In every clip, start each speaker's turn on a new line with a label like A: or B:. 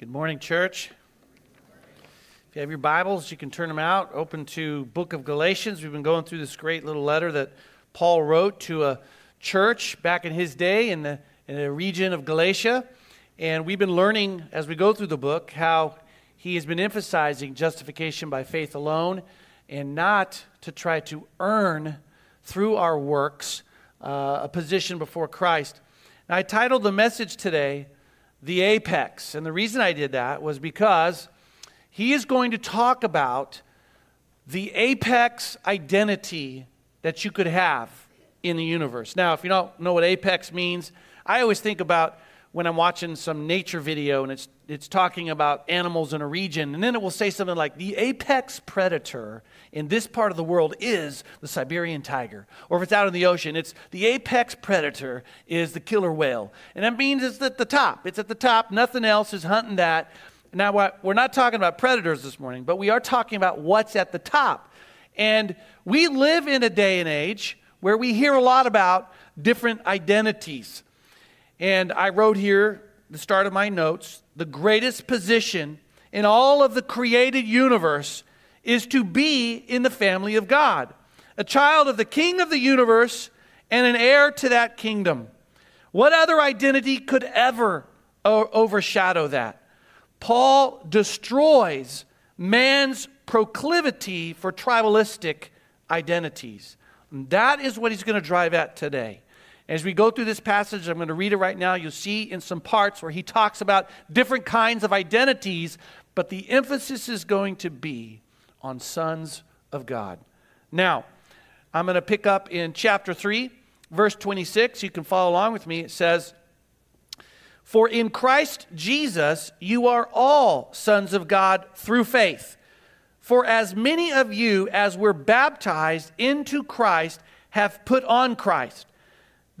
A: Good morning, church. If you have your Bibles, you can turn them out. Open to Book of Galatians. We've been going through this great little letter that Paul wrote to a church back in his day in the, in region of Galatia. And we've been learning as we go through the book how he has been emphasizing justification by faith alone and not to try to earn through our works uh, a position before Christ. Now, I titled the message today, the apex. And the reason I did that was because he is going to talk about the apex identity that you could have in the universe. Now, if you don't know what apex means, I always think about when I'm watching some nature video and it's, it's talking about animals in a region, and then it will say something like the apex predator in this part of the world is the Siberian tiger. Or if it's out in the ocean, it's the apex predator is the killer whale. And that means it's at the top. It's at the top. Nothing else is hunting that. Now, we're not talking about predators this morning, but we are talking about what's at the top. And we live in a day and age where we hear a lot about different identities. And I wrote here, the start of my notes, the greatest position in all of the created universe is to be in the family of God, a child of the King of the universe and an heir to that kingdom. What other identity could ever overshadow that? Paul destroys man's proclivity for tribalistic identities. That is what he's going to drive at today. As we go through this passage, I'm going to read it right now. You'll see in some parts where he talks about different kinds of identities, but the emphasis is going to be on sons of God. Now, I'm going to pick up in chapter 3, verse 26. You can follow along with me. It says, For in Christ Jesus you are all sons of God through faith. For as many of you as were baptized into Christ have put on Christ.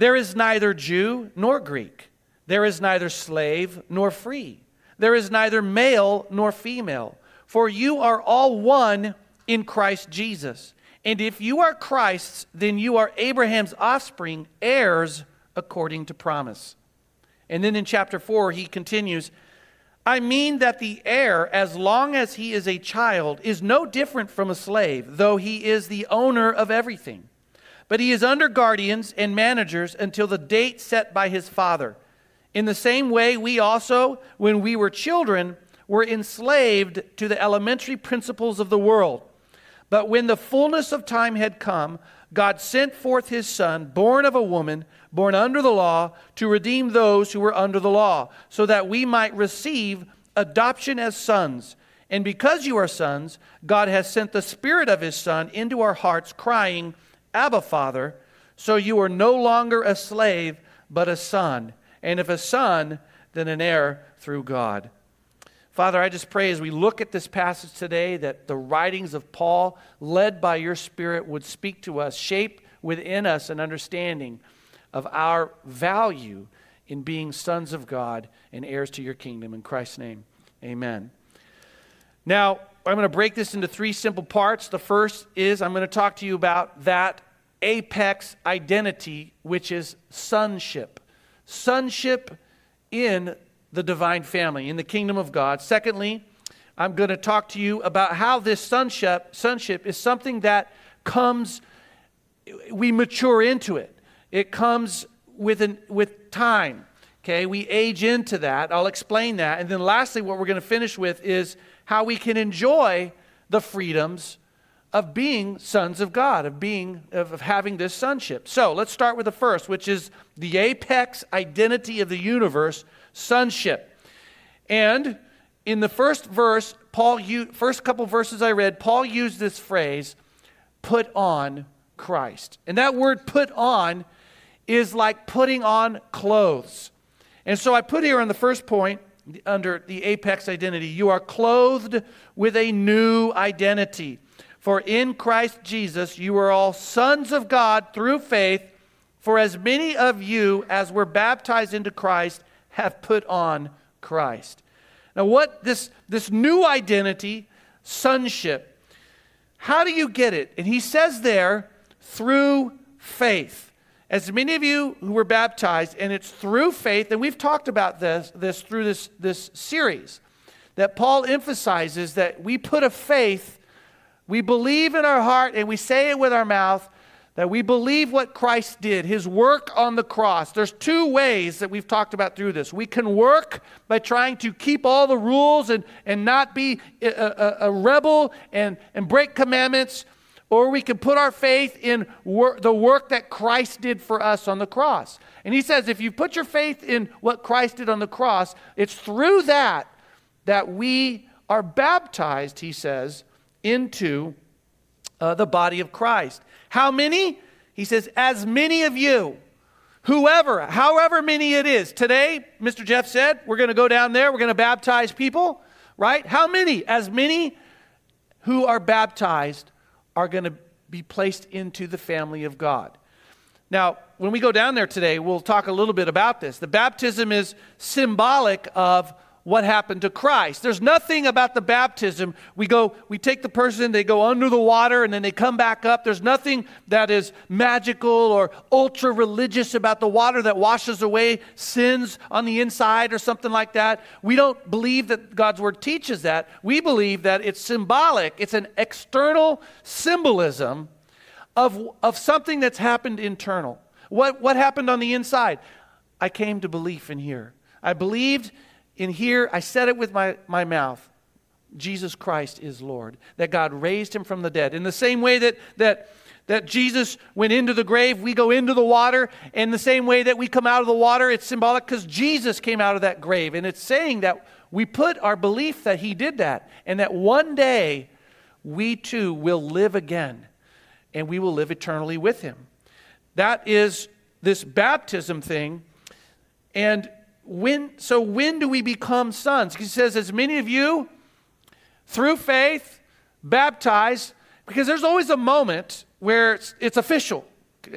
A: There is neither Jew nor Greek, there is neither slave nor free, there is neither male nor female for you are all one in Christ Jesus. And if you are Christ's, then you are Abraham's offspring, heirs according to promise. And then in chapter 4, he continues I mean that the heir, as long as he is a child, is no different from a slave, though he is the owner of everything. But he is under guardians and managers until the date set by his father. In the same way, we also, when we were children, were enslaved to the elementary principles of the world. But when the fullness of time had come, God sent forth his Son, born of a woman, born under the law, to redeem those who were under the law, so that we might receive adoption as sons. And because you are sons, God has sent the Spirit of his Son into our hearts, crying, Abba, Father. So you are no longer a slave, but a son. And if a son, then an heir through God. Father, I just pray as we look at this passage today that the writings of Paul, led by your Spirit, would speak to us, shape within us an understanding of our value in being sons of God and heirs to your kingdom. In Christ's name, amen. Now, I'm going to break this into three simple parts. The first is I'm going to talk to you about that apex identity, which is sonship. Sonship in the divine family, in the kingdom of God. Secondly, I'm going to talk to you about how this sonship, sonship is something that comes, we mature into it. It comes with, an, with time. Okay, we age into that. I'll explain that. And then lastly, what we're going to finish with is how we can enjoy the freedoms of being sons of God, of being of having this sonship. So let's start with the first, which is the apex identity of the universe, sonship. And in the first verse, Paul, first couple verses I read, Paul used this phrase, put on Christ. And that word put on is like putting on clothes. And so I put here on the first point, under the apex identity, you are clothed with a new identity. For in Christ Jesus you are all sons of God through faith. For as many of you as were baptized into Christ have put on Christ. Now, what this, this new identity, sonship, how do you get it? And he says there, through faith. As many of you who were baptized, and it's through faith, and we've talked about this, this through this, this series. that Paul emphasizes that we put a faith, we believe in our heart, and we say it with our mouth that we believe what Christ did, his work on the cross. There's two ways that we've talked about through this. We can work by trying to keep all the rules and, and not be a, a, a rebel and, and break commandments, or we can put our faith in wor- the work that Christ did for us on the cross. And he says if you put your faith in what Christ did on the cross, it's through that that we are baptized, he says, into uh, the body of Christ. How many? He says, as many of you, whoever, however many it is. Today, Mr. Jeff said, we're going to go down there, we're going to baptize people, right? How many? As many who are baptized are going to be placed into the family of God. Now, when we go down there today, we'll talk a little bit about this. The baptism is symbolic of what happened to Christ. There's nothing about the baptism. We go, we take the person, they go under the water, and then they come back up. There's nothing that is magical or ultra religious about the water that washes away sins on the inside or something like that. We don't believe that God's word teaches that. We believe that it's symbolic, it's an external symbolism of, of something that's happened internal. What, what happened on the inside? I came to belief in here. I believed in here, I said it with my, my mouth. Jesus Christ is Lord, that God raised him from the dead. In the same way that, that, that Jesus went into the grave, we go into the water. In the same way that we come out of the water, it's symbolic because Jesus came out of that grave. And it's saying that we put our belief that he did that and that one day we too will live again and we will live eternally with him. That is this baptism thing. And when, so when do we become sons? He says, as many of you through faith baptized, because there's always a moment where it's, it's official.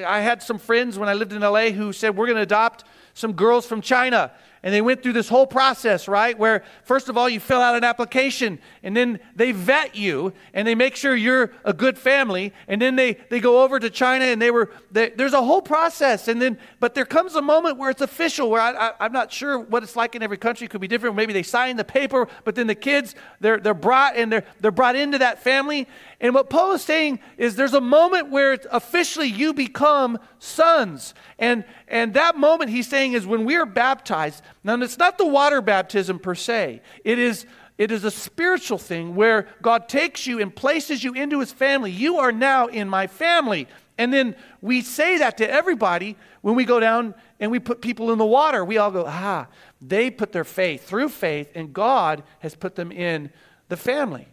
A: I had some friends when I lived in LA who said, We're going to adopt some girls from China. And they went through this whole process, right? Where, first of all, you fill out an application, and then they vet you, and they make sure you're a good family. And then they, they go over to China, and they were, they, there's a whole process. And then, but there comes a moment where it's official, where I, am not sure what it's like in every country. It could be different. Maybe they sign the paper, but then the kids, they're, they're brought, and they're, they're brought into that family. And what Paul is saying is there's a moment where officially you become sons. And, and that moment he's saying is when we are baptized. Now, it's not the water baptism per se, it is, it is a spiritual thing where God takes you and places you into his family. You are now in my family. And then we say that to everybody when we go down and we put people in the water. We all go, ah, they put their faith through faith, and God has put them in the family.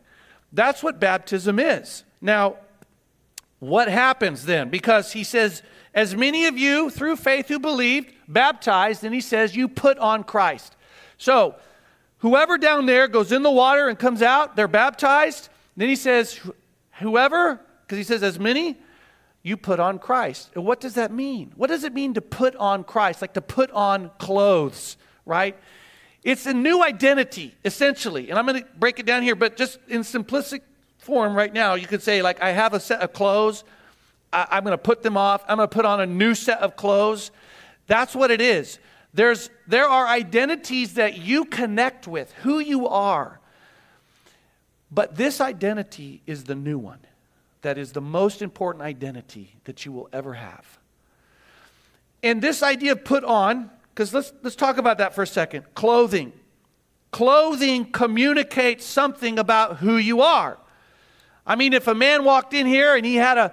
A: That's what baptism is. Now, what happens then? Because he says, as many of you through faith who believed, baptized, and he says, you put on Christ. So, whoever down there goes in the water and comes out, they're baptized. Then he says, whoever, because he says, as many, you put on Christ. And what does that mean? What does it mean to put on Christ? Like to put on clothes, right? It's a new identity, essentially. And I'm going to break it down here, but just in simplistic form right now, you could say, like, I have a set of clothes. I, am going to put them off. I'm going to put on a new set of clothes. That's what it is. There's, there are identities that you connect with, who you are. But this identity is the new one. That is the most important identity that you will ever have. And this idea of put on, because let's, let's talk about that for a second. Clothing. Clothing communicates something about who you are. I mean, if a man walked in here and he had a,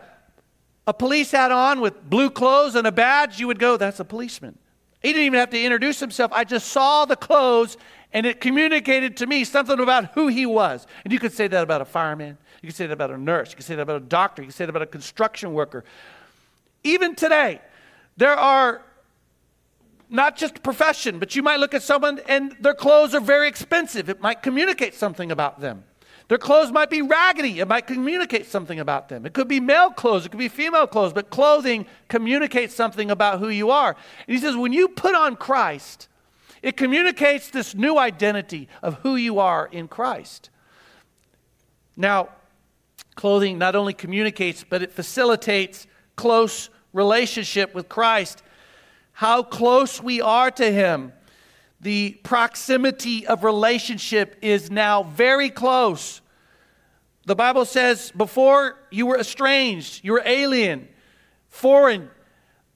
A: a police hat on with blue clothes and a badge, you would go, that's a policeman. He didn't even have to introduce himself. I just saw the clothes and it communicated to me something about who he was. And you could say that about a fireman. You could say that about a nurse. You could say that about a doctor. You could say that about a construction worker. Even today, there are not just profession, but you might look at someone and their clothes are very expensive. It might communicate something about them. Their clothes might be raggedy. It might communicate something about them. It could be male clothes, it could be female clothes, but clothing communicates something about who you are. And he says, when you put on Christ, it communicates this new identity of who you are in Christ. Now, clothing not only communicates, but it facilitates close relationship with Christ how close we are to Him. The proximity of relationship is now very close. The Bible says before you were estranged, you were alien, foreign,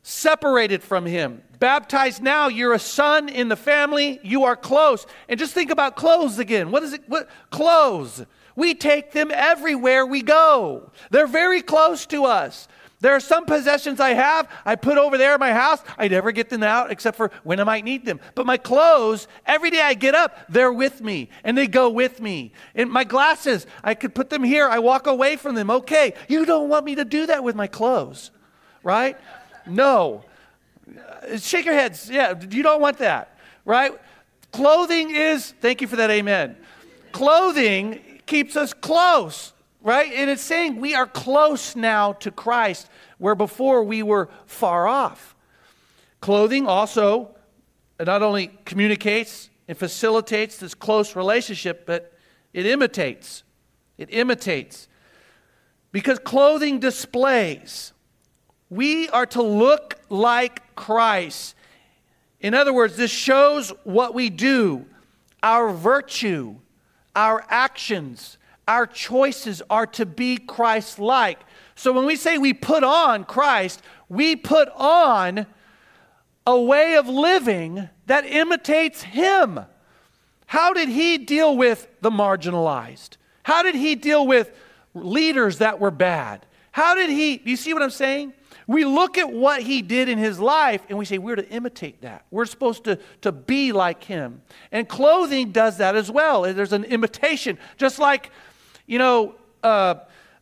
A: separated from Him. Baptized now, you're a son in the family, you are close. And just think about clothes again. What is it? What? Clothes. We take them everywhere we go, they're very close to us. There are some possessions I have, I put over there in my house. I never get them out except for when I might need them. But my clothes, every day I get up, they're with me and they go with me. And my glasses, I could put them here. I walk away from them. Okay, you don't want me to do that with my clothes, right? No. Uh, shake your heads. Yeah, you don't want that, right? Clothing is, thank you for that, amen. Clothing keeps us close right? And it's saying we are close now to Christ, where before we were far off. Clothing also not only communicates and facilitates this close relationship, but it imitates. It imitates. Because clothing displays. We are to look like Christ. In other words, this shows what we do, our virtue, our actions, our choices are to be Christ like. So when we say we put on Christ, we put on a way of living that imitates Him. How did He deal with the marginalized? How did He deal with leaders that were bad? How did He, you see what I'm saying? We look at what he did in his life and we say, we're to imitate that. We're supposed to, to be like him. And clothing does that as well. There's an imitation. Just like you know, uh,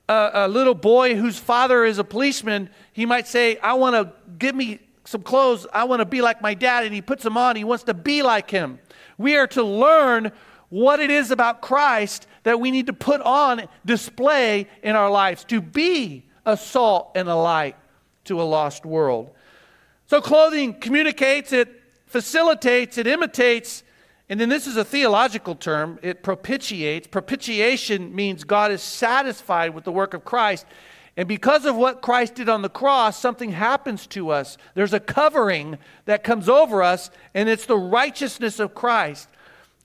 A: a, a little boy whose father is a policeman, he might say, I want to give me some clothes. I want to be like my dad. And he puts them on. He wants to be like him. We are to learn what it is about Christ that we need to put on display in our lives to be a salt and a light to a lost world. So, clothing communicates, it facilitates, it imitates, and then this is a theological term, it propitiates. Propitiation means God is satisfied with the work of Christ. And because of what Christ did on the cross, something happens to us. There's a covering that comes over us, and it's the righteousness of Christ.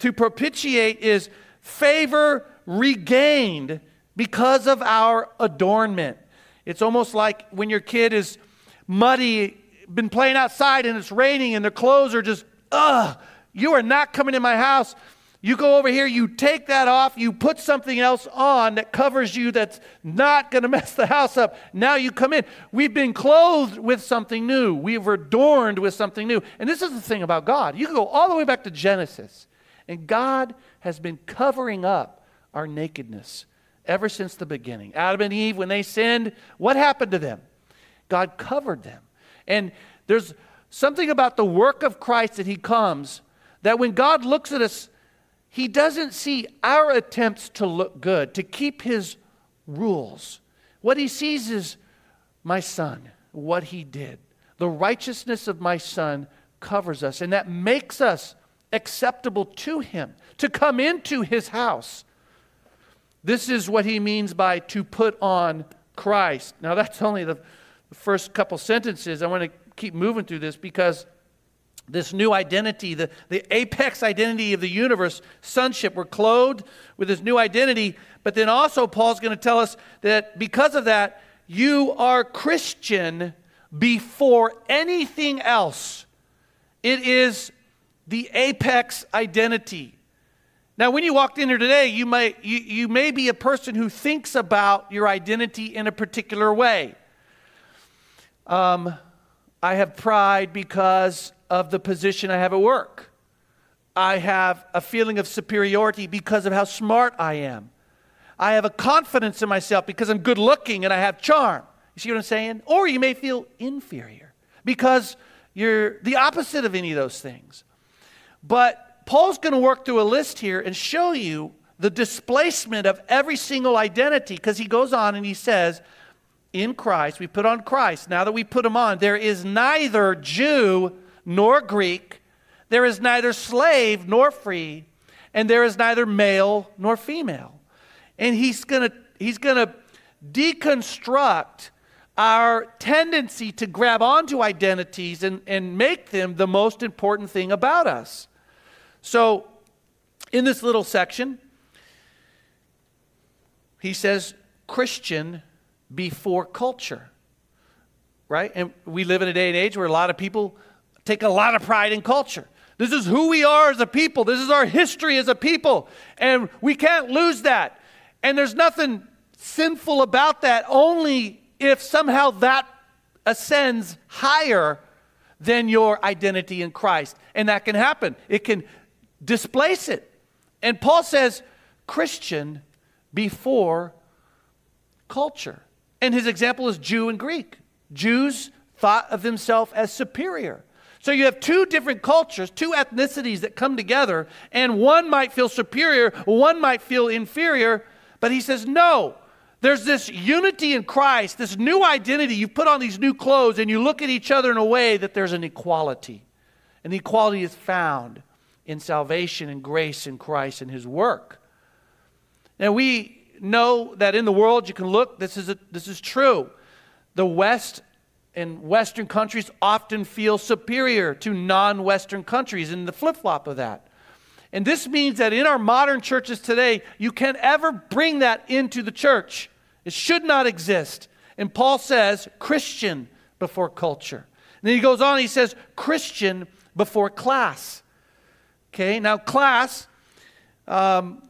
A: To propitiate is favor regained because of our adornment. It's almost like when your kid is muddy, been playing outside and it's raining and their clothes are just, ugh you are not coming in my house. You go over here, you take that off, you put something else on that covers you that's not going to mess the house up. Now you come in. We've been clothed with something new, we've been adorned with something new. And this is the thing about God. You can go all the way back to Genesis, and God has been covering up our nakedness ever since the beginning. Adam and Eve, when they sinned, what happened to them? God covered them. And there's something about the work of Christ that He comes that when God looks at us, He doesn't see our attempts to look good, to keep His rules. What He sees is my Son, what He did. The righteousness of my Son covers us, and that makes us acceptable to Him, to come into His house. This is what He means by to put on Christ. Now, that's only the first couple sentences. I want to keep moving through this because this new identity, the, the apex identity of the universe, sonship. We're clothed with this new identity. But then also, Paul's going to tell us that because of that, you are Christian before anything else. It is the apex identity. Now, when you walked in here today, you may, you, you may be a person who thinks about your identity in a particular way. Um, I have pride because of the position I have at work. I have a feeling of superiority because of how smart I am. I have a confidence in myself because I'm good looking and I have charm. You see what I'm saying? Or you may feel inferior because you're the opposite of any of those things. But Paul's going to work through a list here and show you the displacement of every single identity because he goes on and he says, In Christ, we put on Christ. Now that we put him on, there is neither Jew nor Greek. There is neither slave nor free, and there is neither male nor female. And he's going to he's going to deconstruct our tendency to grab onto identities and, and make them the most important thing about us. So, in this little section, he says Christian before culture, right? And we live in a day and age where a lot of people take a lot of pride in culture. This is who we are as a people. This is our history as a people. And we can't lose that. And there's nothing sinful about that, only if somehow that ascends higher than your identity in Christ. And that can happen, it can displace it. And Paul says, Christian before culture. And his example is Jew and Greek. Jews thought of themselves as superior. So you have two different cultures, two ethnicities that come together, and one might feel superior, one might feel inferior. But he says, no, there's this unity in Christ, this new identity. You put on these new clothes and you look at each other in a way that there's an equality. And the equality is found in salvation and grace in Christ and his work. Now we know that in the world you can look, this is, a, this is true. The West and Western countries often feel superior to non Western countries, and the flip flop of that. And this means that in our modern churches today, you can't ever bring that into the church. It should not exist. And Paul says, Christian before culture. And then he goes on, he says, Christian before class. Okay, now class, um,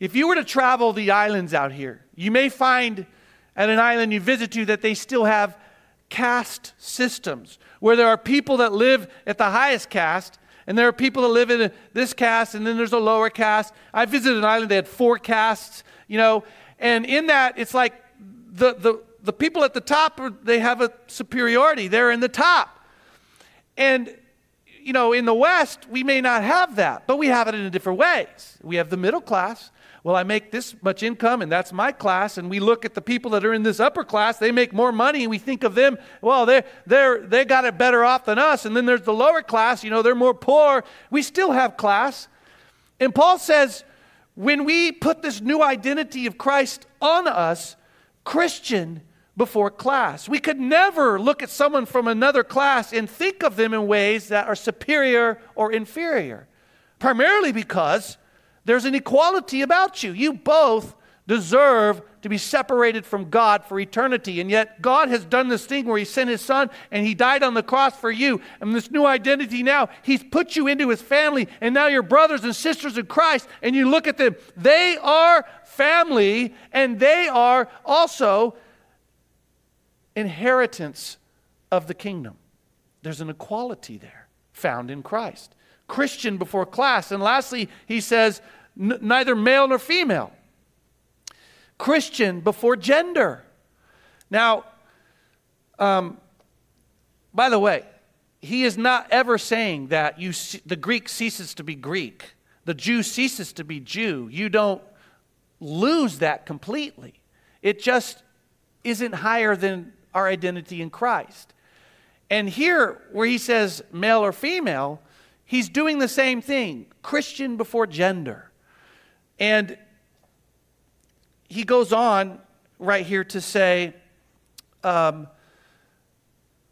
A: if you were to travel the islands out here, you may find at an island you visit to that they still have caste systems where there are people that live at the highest caste and there are people that live in this caste and then there's a lower caste. I visited an island, they had four castes, you know, and in that it's like the, the, the people at the top, they have a superiority. They're in the top. And, you know, in the West, we may not have that, but we have it in different ways. We have the middle class, well, I make this much income and that's my class. And we look at the people that are in this upper class, they make more money, and we think of them, well, they're, they're, they got it better off than us. And then there's the lower class, you know, they're more poor. We still have class. And Paul says, when we put this new identity of Christ on us, Christian before class. We could never look at someone from another class and think of them in ways that are superior or inferior, primarily because there's an equality about you. You both deserve to be separated from God for eternity. And yet, God has done this thing where He sent His Son and He died on the cross for you. And this new identity now, He's put you into His family. And now you're brothers and sisters in Christ. And you look at them, they are family and they are also inheritance of the kingdom. There's an equality there found in Christ. Christian before class. And lastly, he says, n- neither male nor female. Christian before gender. Now, um, by the way, he is not ever saying that you, see, the Greek ceases to be Greek, the Jew ceases to be Jew. You don't lose that completely. It just isn't higher than our identity in Christ. And here, where he says male or female, he's doing the same thing Christian before gender. And he goes on right here to say, um,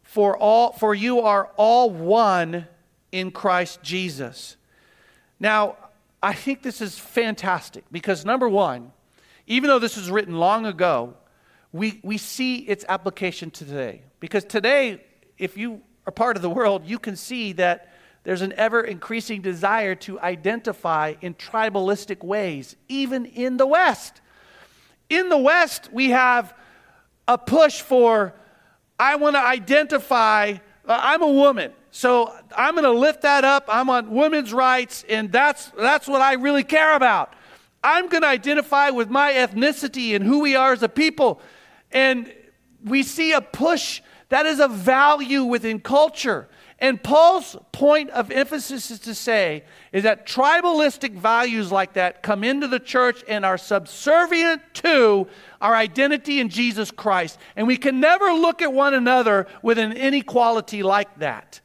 A: for all for you are all one in Christ Jesus. Now, I think this is fantastic because number one, even though this was written long ago, we, we see its application to today. Because today, if you are part of the world, you can see that there's an ever increasing desire to identify in tribalistic ways, even in the West. In the West, we have a push for, I want to identify, uh, I'm a woman. So I'm going to lift that up. I'm on women's rights, and that's, that's what I really care about. I'm going to identify with my ethnicity and who we are as a people. And we see a push that is a value within culture. And Paul's point of emphasis is to say is that tribalistic values like that come into the church and are subservient to our identity in Jesus Christ. And we can never look at one another with an inequality like that.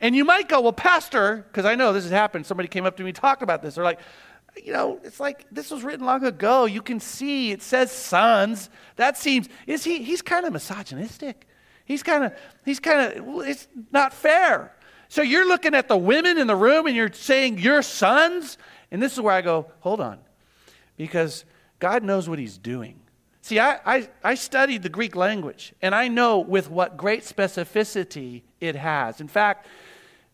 A: And you might go, well, Pastor, because I know this has happened. Somebody came up to me talk about this. They're like, you know, it's like this was written long ago. You can see it says sons. That seems is he he's kind of misogynistic. He's kind of, he's kind of, it's not fair. So you're looking at the women in the room and you're saying, Your sons? And this is where I go, Hold on. Because God knows what He's doing. See, I, I, I, studied the Greek language, and I know with what great specificity it has. In fact,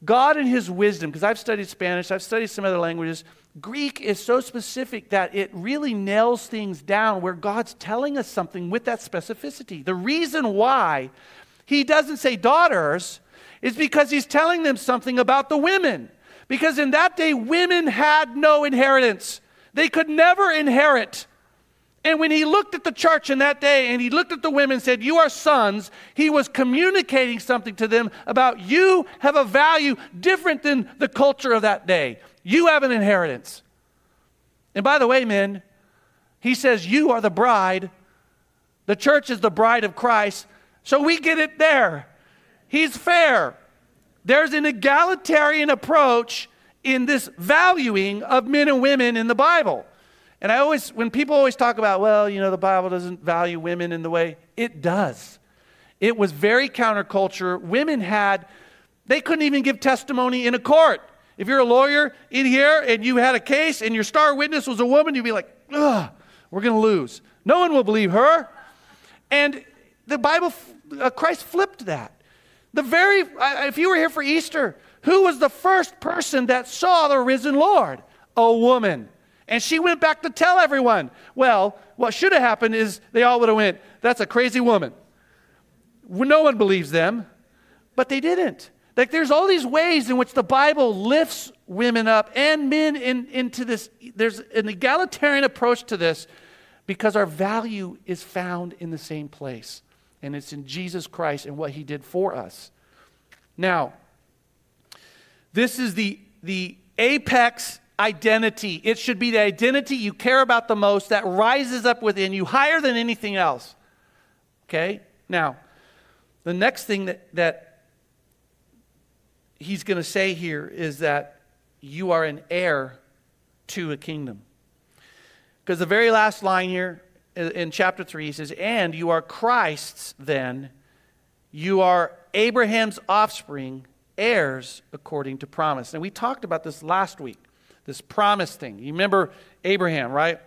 A: God in His wisdom, because I've studied Spanish, I've studied some other languages, Greek is so specific that it really nails things down where God's telling us something with that specificity. The reason why He doesn't say daughters is because He's telling them something about the women. Because in that day, women had no inheritance, they could never inherit. And when he looked at the church in that day and he looked at the women and said, You are sons, he was communicating something to them about you have a value different than the culture of that day. You have an inheritance. And by the way, men, he says, You are the bride. The church is the bride of Christ. So we get it there. He's fair. There's an egalitarian approach in this valuing of men and women in the Bible. And I always, when people always talk about, well, you know, the Bible doesn't value women in the way, it does. It was very counterculture. Women had, they couldn't even give testimony in a court. If you're a lawyer in here and you had a case and your star witness was a woman, you'd be like, ugh, we're going to lose. No one will believe her. And the Bible, uh, Christ flipped that. The very, uh, if you were here for Easter, who was the first person that saw the risen Lord? A woman. And she went back to tell everyone. Well, what should have happened is they all would have went, that's a crazy woman. No one believes them, but they didn't. Like there's all these ways in which the Bible lifts women up and men in, into this. There's an egalitarian approach to this because our value is found in the same place. And it's in Jesus Christ and what he did for us. Now, this is the, the apex identity. It should be the identity you care about the most that rises up within you higher than anything else. Okay? Now, the next thing that, that he's going to say here is that you are an heir to a kingdom. Because the very last line here in chapter 3 he says, And you are Christ's then, you are Abraham's offspring, heirs according to promise. And we talked about this last week this promise thing. You remember Abraham, right?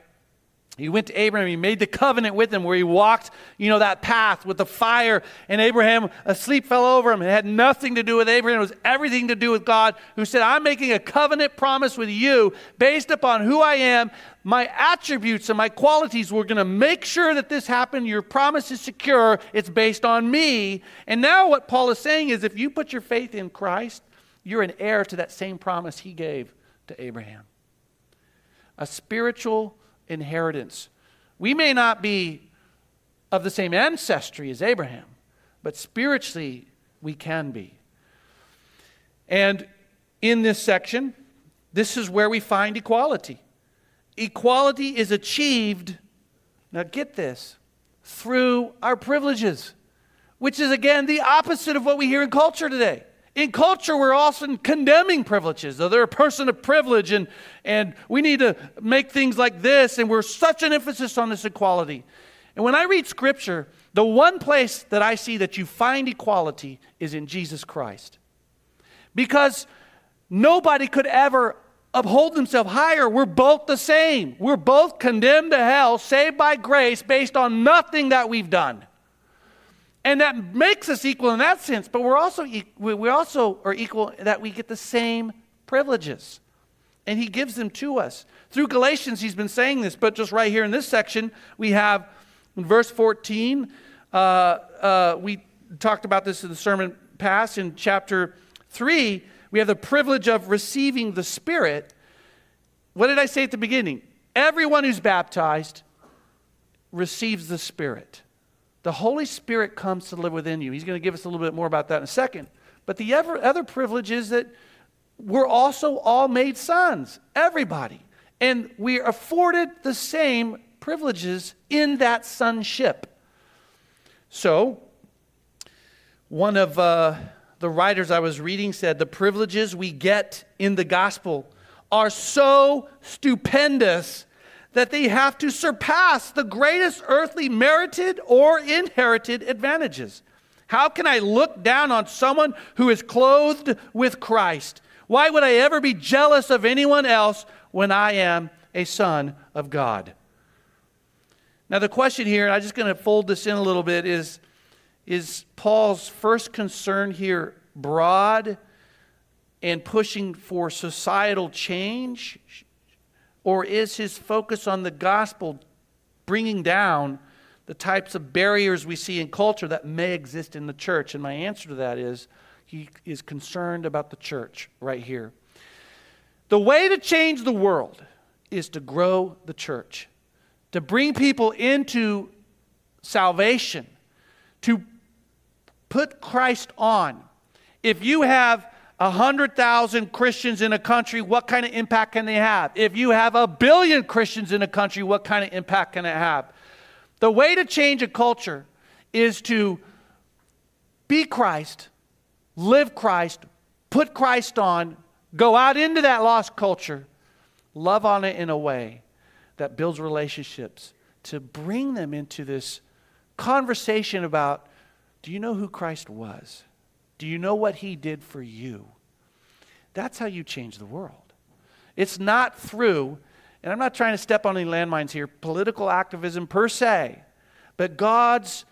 A: He went to Abraham, he made the covenant with him where he walked, you know, that path with the fire, and Abraham, asleep fell over him. It had nothing to do with Abraham, it was everything to do with God, who said, I'm making a covenant promise with you based upon who I am, my attributes and my qualities. We're going to make sure that this happened. Your promise is secure, it's based on me. And now, what Paul is saying is if you put your faith in Christ, you're an heir to that same promise he gave to Abraham. A spiritual inheritance. We may not be of the same ancestry as Abraham, but spiritually we can be. And in this section, this is where we find equality. Equality is achieved, now get this, through our privileges, which is again the opposite of what we hear in culture today. In culture, we're often condemning privileges. Though they're a person of privilege, and, and we need to make things like this, and we're such an emphasis on this equality. And when I read Scripture, the one place that I see that you find equality is in Jesus Christ. Because nobody could ever uphold themselves higher. We're both the same. We're both condemned to hell, saved by grace, based on nothing that we've done. And that makes us equal in that sense, but we're also, we also are equal that we get the same privileges. And he gives them to us. Through Galatians, he's been saying this, but just right here in this section, we have in verse 14, uh, uh, we talked about this in the sermon past. In chapter 3, we have the privilege of receiving the Spirit. What did I say at the beginning? Everyone who's baptized receives the Spirit. The Holy Spirit comes to live within you. He's going to give us a little bit more about that in a second. But the other privilege is that we're also all made sons, everybody. And we are afforded the same privileges in that sonship. So, one of uh, the writers I was reading said the privileges we get in the gospel are so stupendous that they have to surpass the greatest earthly merited or inherited advantages. How can I look down on someone who is clothed with Christ? Why would I ever be jealous of anyone else when I am a son of God? Now, the question here, and I'm just going to fold this in a little bit, is is Paul's first concern here broad and pushing for societal change? Or is his focus on the gospel bringing down the types of barriers we see in culture that may exist in the church? And my answer to that is he is concerned about the church right here. The way to change the world is to grow the church, to bring people into salvation, to put Christ on. If you have 100,000 Christians in a country, what kind of impact can they have? If you have a billion Christians in a country, what kind of impact can it have? The way to change a culture is to be Christ, live Christ, put Christ on, go out into that lost culture, love on it in a way that builds relationships to bring them into this conversation about do you know who Christ was? Do you know what he did for you? That's how you change the world. It's not through, and I'm not trying to step on any landmines here, political activism per se, but God's,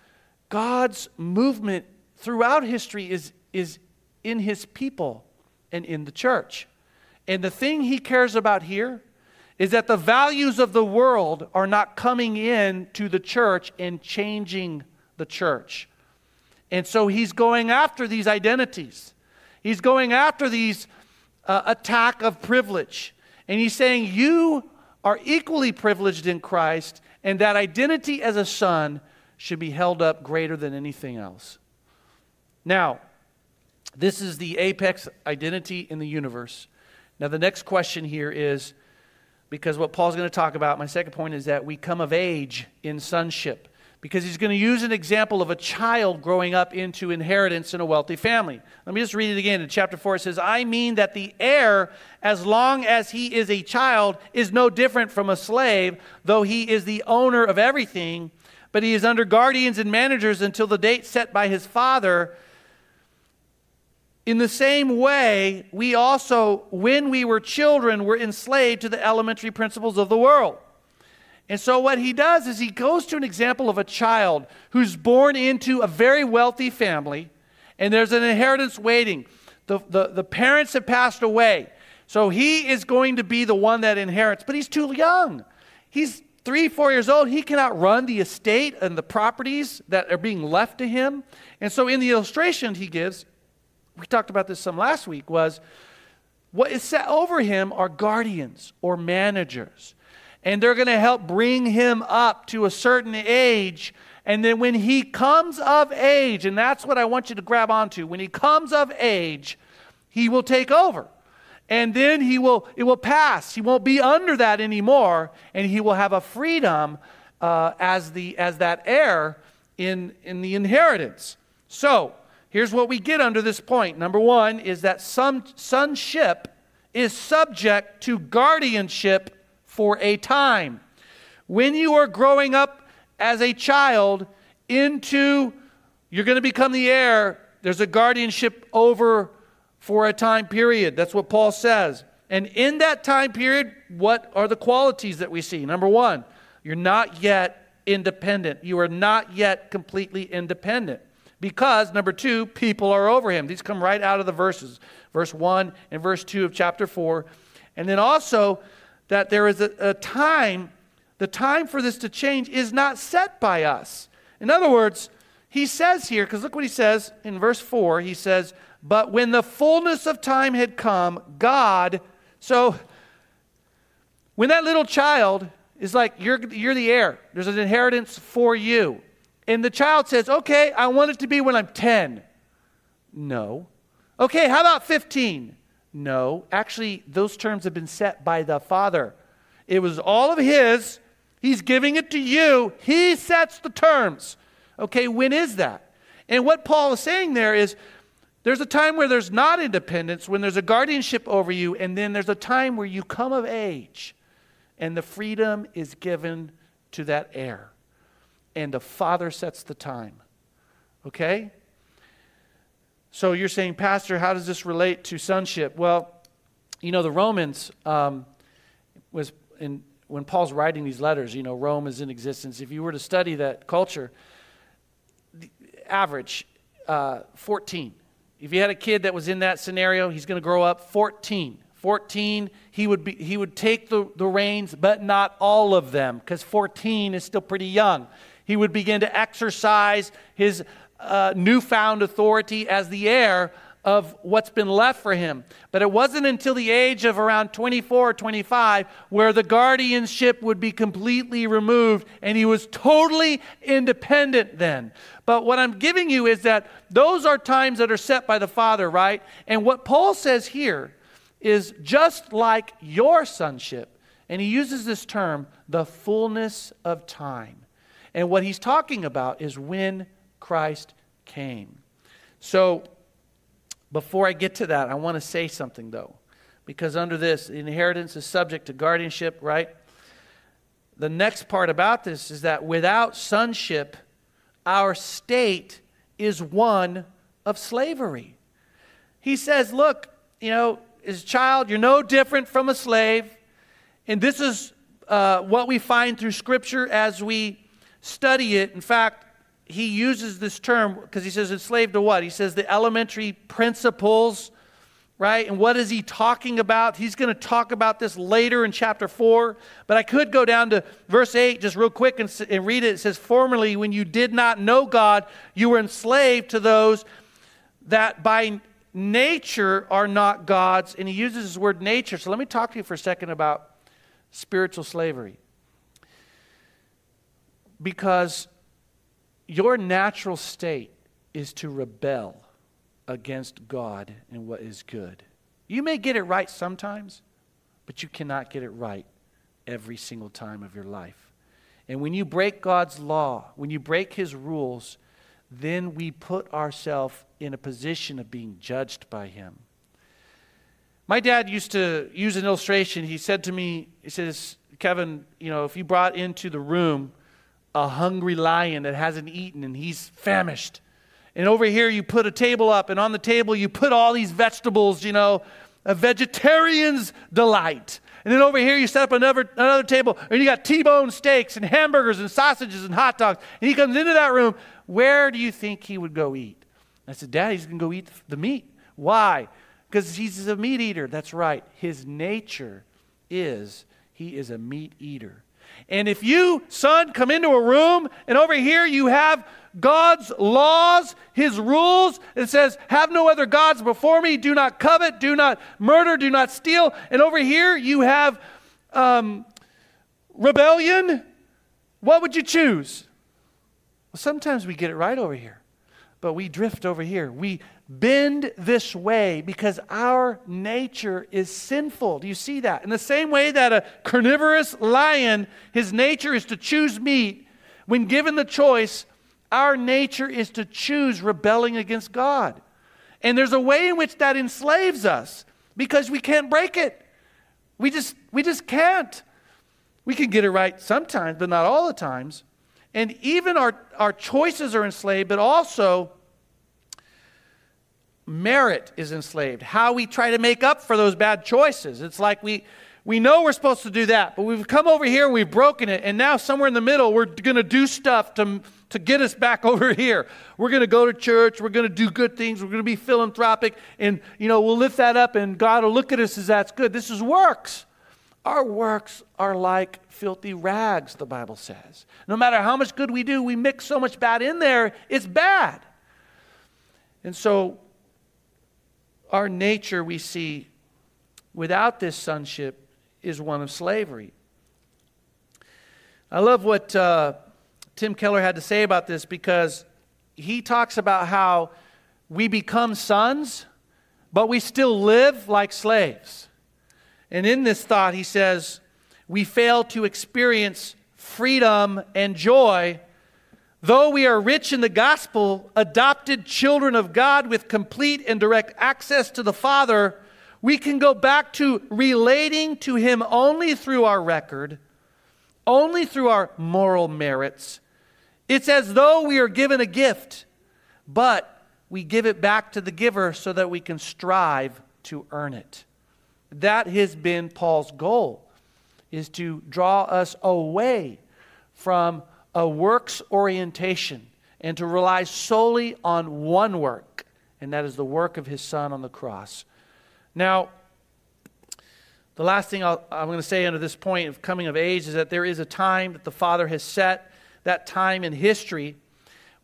A: God's movement throughout history is, is in his people and in the church. And the thing he cares about here is that the values of the world are not coming in to the church and changing the church. And so he's going after these identities. He's going after these uh, attack of privilege. And he's saying, You are equally privileged in Christ, and that identity as a son should be held up greater than anything else. Now, this is the apex identity in the universe. Now, the next question here is because what Paul's going to talk about, my second point is that we come of age in sonship because he's going to use an example of a child growing up into inheritance in a wealthy family. Let me just read it again. In chapter 4, it says, I mean that the heir, as long as he is a child, is no different from a slave, though he is the owner of everything, but he is under guardians and managers until the date set by his father. In the same way, we also, when we were children, were enslaved to the elementary principles of the world. And so, what he does is he goes to an example of a child who's born into a very wealthy family, and there's an inheritance waiting. The, the, the parents have passed away. So, he is going to be the one that inherits, but he's too young. He's three, four years old. He cannot run the estate and the properties that are being left to him. And so, in the illustration he gives, we talked about this some last week, was what is set over him are guardians or managers and they're going to help bring him up to a certain age. And then when he comes of age, and that's what I want you to grab onto, when he comes of age, he will take over. And then he will, it will pass. He won't be under that anymore, and he will have a freedom uh, as, the, as that heir in, in the inheritance. So, here's what we get under this point. Number one is that some sonship is subject to guardianship for a time. When you are growing up as a child into, you're going to become the heir, there's a guardianship over for a time period. That's what Paul says. And in that time period, what are the qualities that we see? Number one, you're not yet independent. You are not yet completely independent. Because, number two, people are over him. These come right out of the verses, verse 1 and verse 2 of chapter 4. And then also, that there is a, a time, the time for this to change is not set by us. In other words, he says here, because look what he says in verse 4 he says, But when the fullness of time had come, God, so when that little child is like, You're, you're the heir, there's an inheritance for you. And the child says, Okay, I want it to be when I'm 10. No. Okay, how about 15? No, actually, those terms have been set by the Father. It was all of His. He's giving it to you. He sets the terms. Okay, when is that? And what Paul is saying there is there's a time where there's not independence, when there's a guardianship over you, and then there's a time where you come of age and the freedom is given to that heir. And the Father sets the time. Okay? So you're saying, Pastor, how does this relate to sonship? Well, you know, the Romans um, was in when Paul's writing these letters, you know, Rome is in existence. If you were to study that culture, average uh, 14. If you had a kid that was in that scenario, he's going to grow up 14. 14, he would, be, he would take the, the reins, but not all of them, because 14 is still pretty young. He would begin to exercise his uh, newfound authority as the heir of what's been left for him. But it wasn't until the age of around 24 or 25 where the guardianship would be completely removed and he was totally independent then. But what I'm giving you is that those are times that are set by the Father, right? And what Paul says here is just like your sonship, and he uses this term, the fullness of time. And what he's talking about is when Christ came. So, before I get to that, I want to say something though. Because under this, inheritance is subject to guardianship, right? The next part about this is that without sonship, our state is one of slavery. He says, Look, you know, as a child, you're no different from a slave. And this is uh, what we find through Scripture as we study it. In fact, he uses this term because he says enslaved to what? He says the elementary principles, right? And what is he talking about? He's going to talk about this later in chapter 4. But I could go down to verse 8 just real quick and, and read it. It says, Formerly, when you did not know God, you were enslaved to those that by nature are not gods. And he uses his word nature. So let me talk to you for a second about spiritual slavery. Because your natural state is to rebel against God and what is good. You may get it right sometimes, but you cannot get it right every single time of your life. And when you break God's law, when you break His rules, then we put ourselves in a position of being judged by Him. My dad used to use an illustration. He said to me, He says, Kevin, you know, if you brought into the room a hungry lion that hasn't eaten and he's famished. And over here, you put a table up, and on the table, you put all these vegetables, you know, a vegetarian's delight. And then over here, you set up another, another table, and you got T bone steaks and hamburgers and sausages and hot dogs. And he comes into that room. Where do you think he would go eat? I said, Dad, he's going to go eat the meat. Why? Because he's a meat eater. That's right. His nature is he is a meat eater. And if you, son, come into a room and over here you have God's laws, His rules, it says, Have no other gods before me, do not covet, do not murder, do not steal. And over here you have um, rebellion. What would you choose? Well, sometimes we get it right over here, but we drift over here. We bend this way because our nature is sinful. Do you see that? In the same way that a carnivorous lion, his nature is to choose meat, when given the choice, our nature is to choose rebelling against God. And there's a way in which that enslaves us because we can't break it. We just, we just can't. We can get it right sometimes, but not all the times. And even our, our choices are enslaved, but also merit is enslaved, how we try to make up for those bad choices. It's like we, we know we're supposed to do that, but we've come over here and we've broken it, and now somewhere in the middle, we're going to do stuff to, to get us back over here. We're going to go to church, we're going to do good things, we're going to be philanthropic, and you know, we'll lift that up, and God will look at us as that's good. This is works. Our works are like filthy rags, the Bible says. No matter how much good we do, we mix so much bad in there, it's bad. And so our nature, we see, without this sonship, is one of slavery. I love what uh, Tim Keller had to say about this because he talks about how we become sons, but we still live like slaves. And in this thought, he says, we fail to experience freedom and joy Though we are rich in the gospel, adopted children of God with complete and direct access to the Father, we can go back to relating to Him only through our record, only through our moral merits. It's as though we are given a gift, but we give it back to the giver so that we can strive to earn it. That has been Paul's goal is to draw us away from a works orientation and to rely solely on one work, and that is the work of his son on the cross. Now, the last thing i am going to say under this point of coming of age is that there is a time that the Father has set. That time in history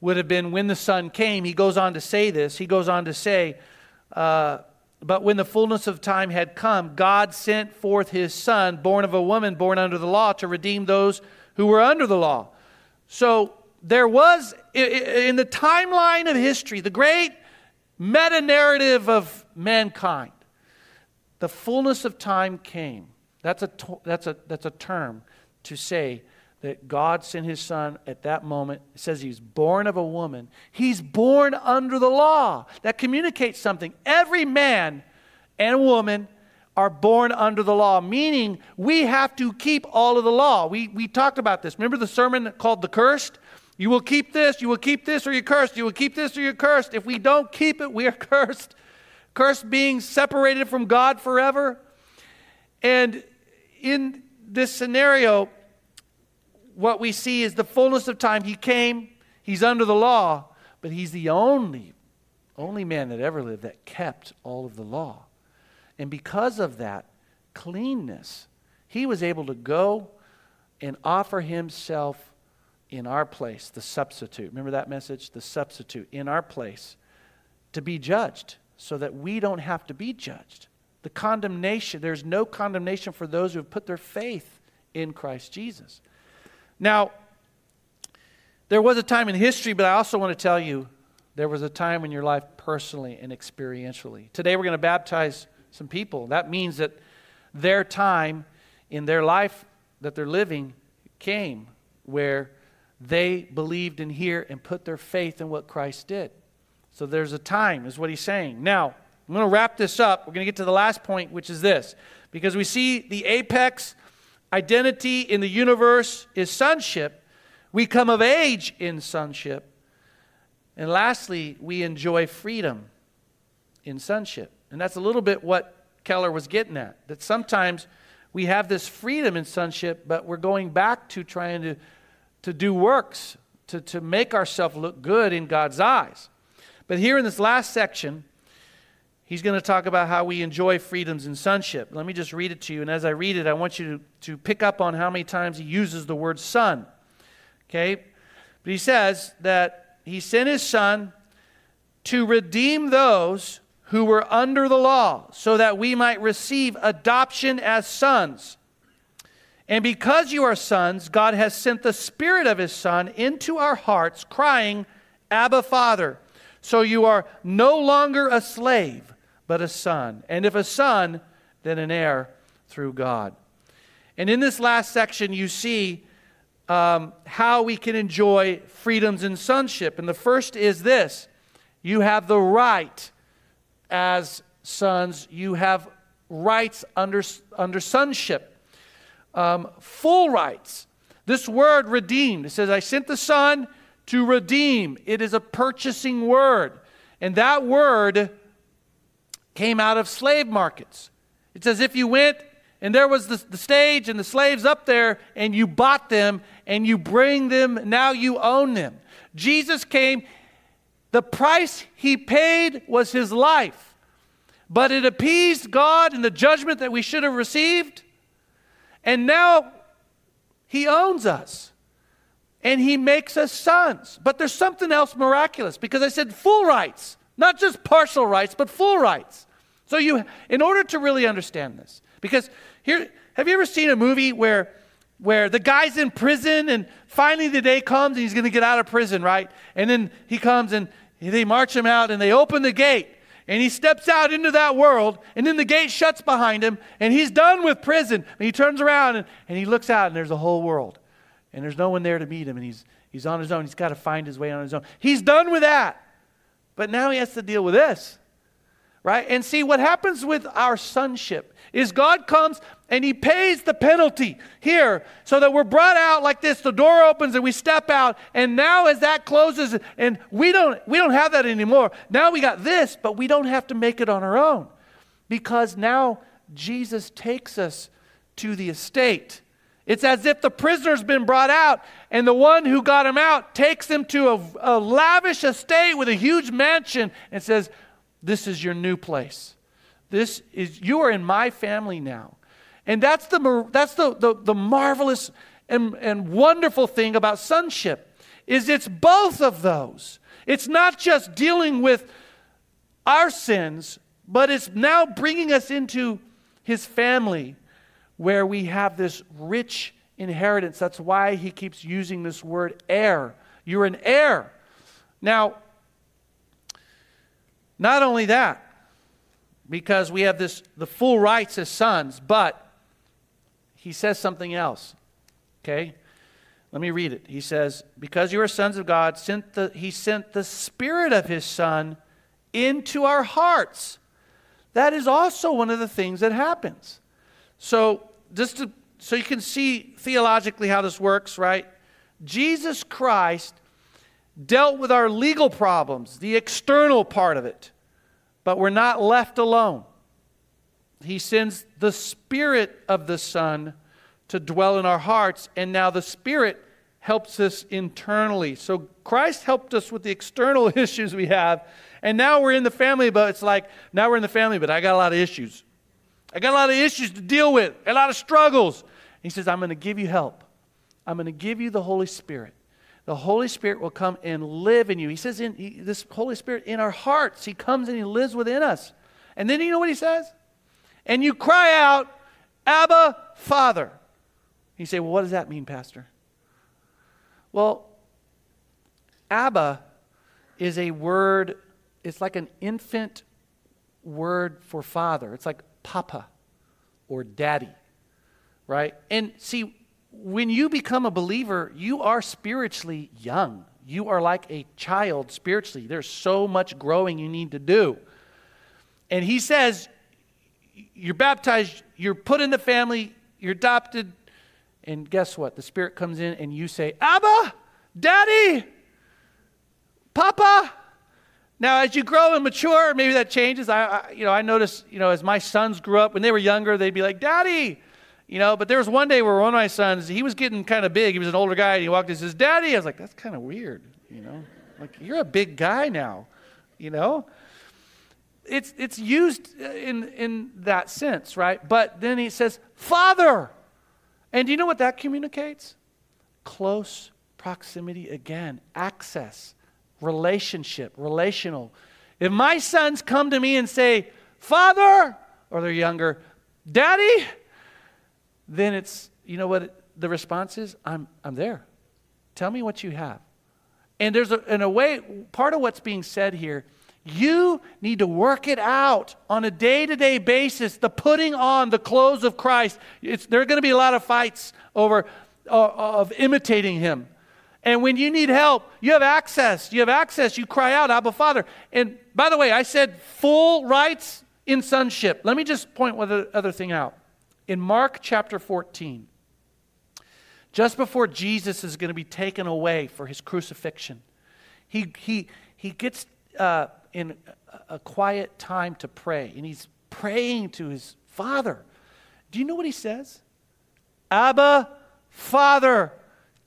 A: would have been when the Son came. He goes on to say this. He goes on to say, uh, But when the fullness of time had come, God sent forth his Son, born of a woman, born under the law, to redeem those who were under the law. So there was, in the timeline of history, the great meta narrative of mankind, the fullness of time came. That's a, that's a, that's a term to say that God sent his son at that moment. It says was born of a woman. He's born under the law. That communicates something. Every man and woman are born under the law, meaning we have to keep all of the law. We, we talked about this. Remember the sermon called The Cursed? You will keep this, you will keep this, or you're cursed. You will keep this, or you're cursed. If we don't keep it, we are cursed. Cursed being separated from God forever. And in this scenario, what we see is the fullness of time. He came, he's under the law, but he's the only, only man that ever lived that kept all of the law. And because of that cleanness, he was able to go and offer himself in our place, the substitute. Remember that message? The substitute in our place to be judged so that we don't have to be judged. The condemnation, there's no condemnation for those who have put their faith in Christ Jesus. Now, there was a time in history, but I also want to tell you there was a time in your life personally and experientially. Today we're going to baptize some people. That means that their time in their life that they're living came where they believed in here and put their faith in what Christ did. So there's a time, is what he's saying. Now, I'm going to wrap this up. We're going to get to the last point, which is this. Because we see the apex identity in the universe is sonship, we come of age in sonship. And lastly, we enjoy freedom in sonship. And that's a little bit what Keller was getting at. That sometimes we have this freedom in sonship, but we're going back to trying to, to do works to, to make ourselves look good in God's eyes. But here in this last section, he's going to talk about how we enjoy freedoms in sonship. Let me just read it to you. And as I read it, I want you to, to pick up on how many times he uses the word son. Okay? But he says that he sent his son to redeem those who were under the law, so that we might receive adoption as sons. And because you are sons, God has sent the Spirit of His Son into our hearts, crying, Abba, Father. So you are no longer a slave, but a son. And if a son, then an heir through God. And in this last section, you see um, how we can enjoy freedoms in sonship. And the first is this you have the right as sons, you have rights under, under sonship, um, full rights. This word redeemed, it says, I sent the Son to redeem. It is a purchasing word. And that word came out of slave markets. It's as if you went and there was the, the, stage and the slaves up there and you bought them and you bring them, now you own them. Jesus came, the price he paid was his life, but it appeased God in the judgment that we should have received. And now he owns us and he makes us sons. But there's something else miraculous because I said full rights, not just partial rights, but full rights. So you in order to really understand this, because here have you ever seen a movie where where the guy's in prison and finally the day comes and he's going to get out of prison, right? And then he comes and they march him out and they open the gate and he steps out into that world and then the gate shuts behind him and he's done with prison and he turns around and, and he looks out and there's a whole world and there's no one there to meet him, and he's, he's on his own. He's got to find his way on his own. He's done with that. But now he has to deal with this, right? And see, what happens with our sonship is God comes and he pays the penalty here so that we're brought out like this. The door opens and we step out. And now as that closes and we don't we don't have that anymore. Now we got this but we don't have to make it on our own. Because now jesus takes us to the estate. It's as if the prisoner's been brought out and the one who got him out takes him to a, a lavish estate with a huge mansion and says this is your new place. This is you are in my family now and that's the, that's the, the, the marvelous and, and wonderful thing about sonship is it's both of those. It's not just dealing with our sins, but it's now bringing us into his family where we have this rich inheritance. That's why he keeps using this word heir. You're an heir. Now, not only that, because we have this the full rights as sons, but he says something else. Okay? Let me read it. He says, Because you are sons of God, sent the, he sent the Spirit of His Son into our hearts. That is also one of the things that happens. So, just to, so you can see theologically how this works, right? Jesus Christ dealt with our legal problems, the external part of it, but we're not left alone. He sends the Spirit of the Son to dwell in our hearts, and now the Spirit helps us internally. So Christ helped us with the external issues we have, and now we're in the family, but it's like, now we're in the family, but I got a lot of issues. I got a lot of issues to deal with, a lot of struggles. He says, I'm going to give you help. I'm going to give you the Holy Spirit. The Holy Spirit will come and live in you. He says, in he, this Holy Spirit in our hearts, He comes and He lives within us. And then you know what He says? And you cry out, Abba, Father. You say, well, what does that mean, Pastor? Well, Abba is a word, it's like an infant word for father. It's like papa or daddy, right? And see, when you become a believer, you are spiritually young. You are like a child spiritually. There's so much growing you need to do. And he says, you're baptized, you're put in the family, you're adopted, and guess what? The Spirit comes in and you say, Abba, Daddy, Papa. Now, as you grow and mature, maybe that changes. I, I, you know, I noticed, you know, as my sons grew up, when they were younger, they'd be like, Daddy, you know. But there was one day where one of my sons, he was getting kind of big. He was an older guy, and he walked in and says, Daddy. I was like, that's kind of weird, you know. Like, you're a big guy now, you know it's, it's used in, in that sense, right? But then he says, Father. And do you know what that communicates? Close proximity again, access, relationship, relational. If my sons come to me and say, Father, or they're younger, Daddy, then it's, you know what the response is? I'm, I'm there. Tell me what you have. And there's a, in a way, part of what's being said here you need to work it out on a day to day basis, the putting on the clothes of Christ. It's, there are going to be a lot of fights over uh, of imitating him. And when you need help, you have access. You have access. You cry out, Abba Father. And by the way, I said full rights in sonship. Let me just point one other thing out. In Mark chapter 14, just before Jesus is going to be taken away for his crucifixion, he, he, he gets uh, in a quiet time to pray, and he's praying to his Father. Do you know what he says? Abba, Father,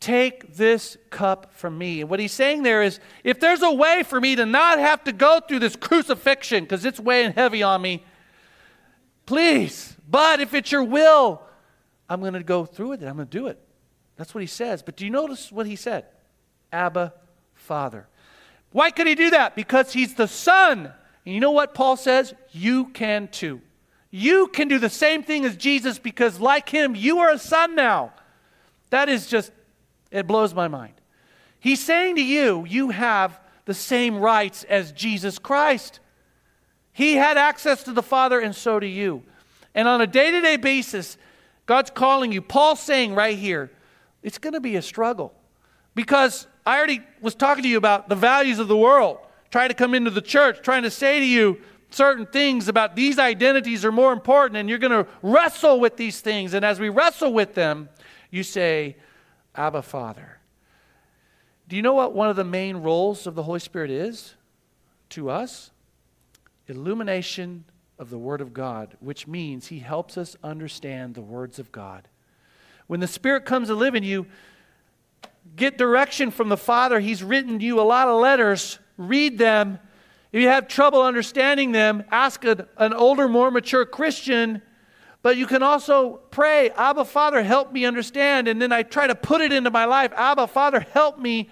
A: take this cup from me. And what he's saying there is if there's a way for me to not have to go through this crucifixion because it's weighing heavy on me, please. But if it's your will, I'm going to go through it I'm going to do it. That's what he says. But do you notice what he said? Abba, Father. Why could he do that? Because he's the Son. And you know what Paul says? You can too. You can do the same thing as Jesus because, like him, you are a son now. That is just, it blows my mind. He's saying to you, you have the same rights as Jesus Christ. He had access to the Father, and so do you. And on a day to day basis, God's calling you. Paul's saying right here, it's going to be a struggle because I already was talking to you about the values of the world, trying to come into the church, trying to say to you, certain things about these identities are more important, and you're going to wrestle with these things. And as we wrestle with them, you say, Abba, Father. Do you know what one of the main roles of the Holy Spirit is to us? Illumination of the Word of God, which means He helps us understand the words of God. When the Spirit comes to live in you, get direction from the Father. He's written you a lot of letters. Read them. If you have trouble understanding them, ask a, an older, more mature Christian. But you can also pray, Abba, Father, help me understand. And then I try to put it into my life. Abba, Father, help me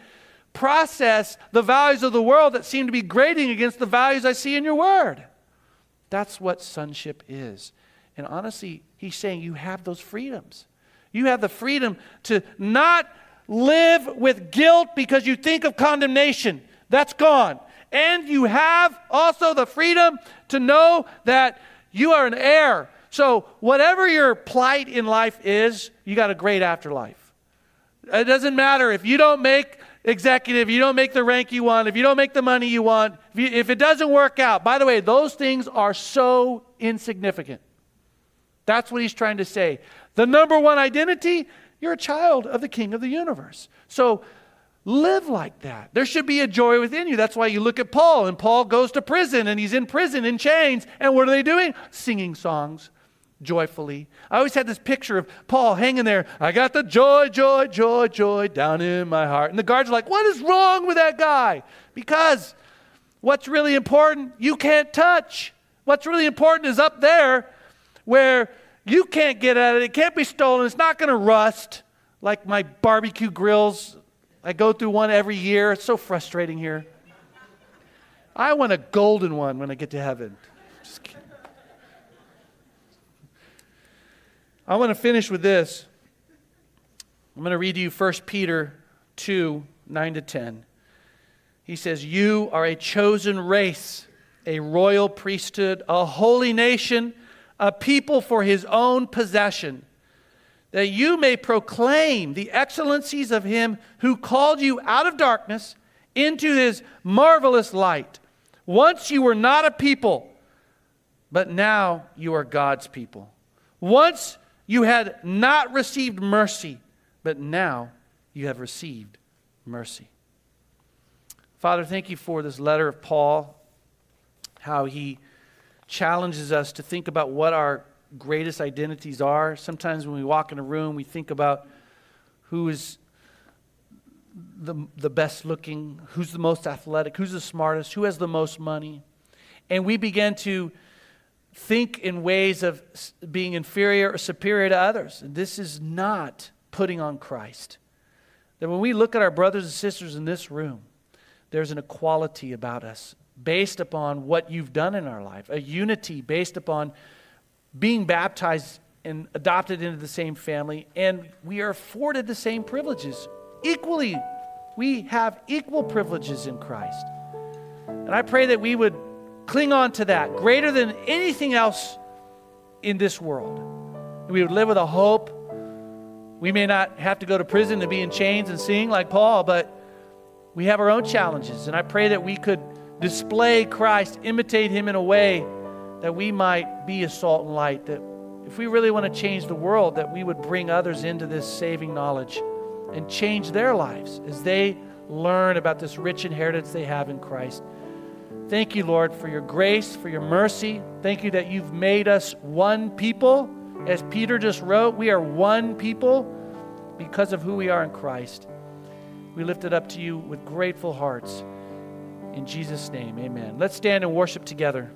A: process the values of the world that seem to be grating against the values I see in your word. That's what sonship is. And honestly, he's saying you have those freedoms. You have the freedom to not live with guilt because you think of condemnation. That's gone. And you have also the freedom to know that you are an heir. So, whatever your plight in life is, you got a great afterlife. It doesn't matter if you don't make executive, you don't make the rank you want, if you don't make the money you want, if, you, if it doesn't work out. By the way, those things are so insignificant. That's what he's trying to say. The number one identity, you're a child of the King of the universe. So live like that. There should be a joy within you. That's why you look at Paul, and Paul goes to prison, and he's in prison in chains. And what are they doing? Singing songs joyfully. I always had this picture of Paul hanging there. I got the joy, joy, joy, joy down in my heart. And the guards are like, What is wrong with that guy? Because what's really important, you can't touch. What's really important is up there where you can't get at it. It can't be stolen. It's not going to rust like my barbecue grills. I go through one every year. It's so frustrating here. I want a golden one when I get to heaven. Just kidding. I want to finish with this. I'm going to read you 1 Peter 2 9 to 10. He says, You are a chosen race, a royal priesthood, a holy nation a people for his own possession, that you may proclaim the excellencies of him who called you out of darkness into his marvelous light. Once you were not a people, but now you are God's people. Once you had not received mercy, but now you have received mercy. Father, thank you for this letter of Paul, how he challenges us to think about what our greatest identities are. Sometimes when we walk in a room, we think about who is the, the best looking, who's the most athletic, who's the smartest, who has the most money. And we begin to think in ways of being inferior or superior to others. And this is not putting on Christ. That when we look at our brothers and sisters in this room, there's an equality about us based upon what you've done in our life, a unity based upon being baptized and adopted into the same family, and we are afforded the same privileges. Equally, we have equal privileges in Christ. And I pray that we would cling on to that greater than anything else in this world. We would live with a hope. We may not have to go to prison to be in chains and sing like Paul, but we have our own challenges. And I pray that we could display Christ, imitate Him in a way that we might be a salt and light. That if we really want to change the world, that we would bring others into this saving knowledge and change their lives as they learn about this rich inheritance they have in Christ. Thank you, Lord, for your grace, for your mercy. Thank you that you've made us one people. As Peter just wrote, we are one people because of who we are in Christ. We lift it up to you with grateful hearts. In Jesus' name, amen. Let's stand and worship together.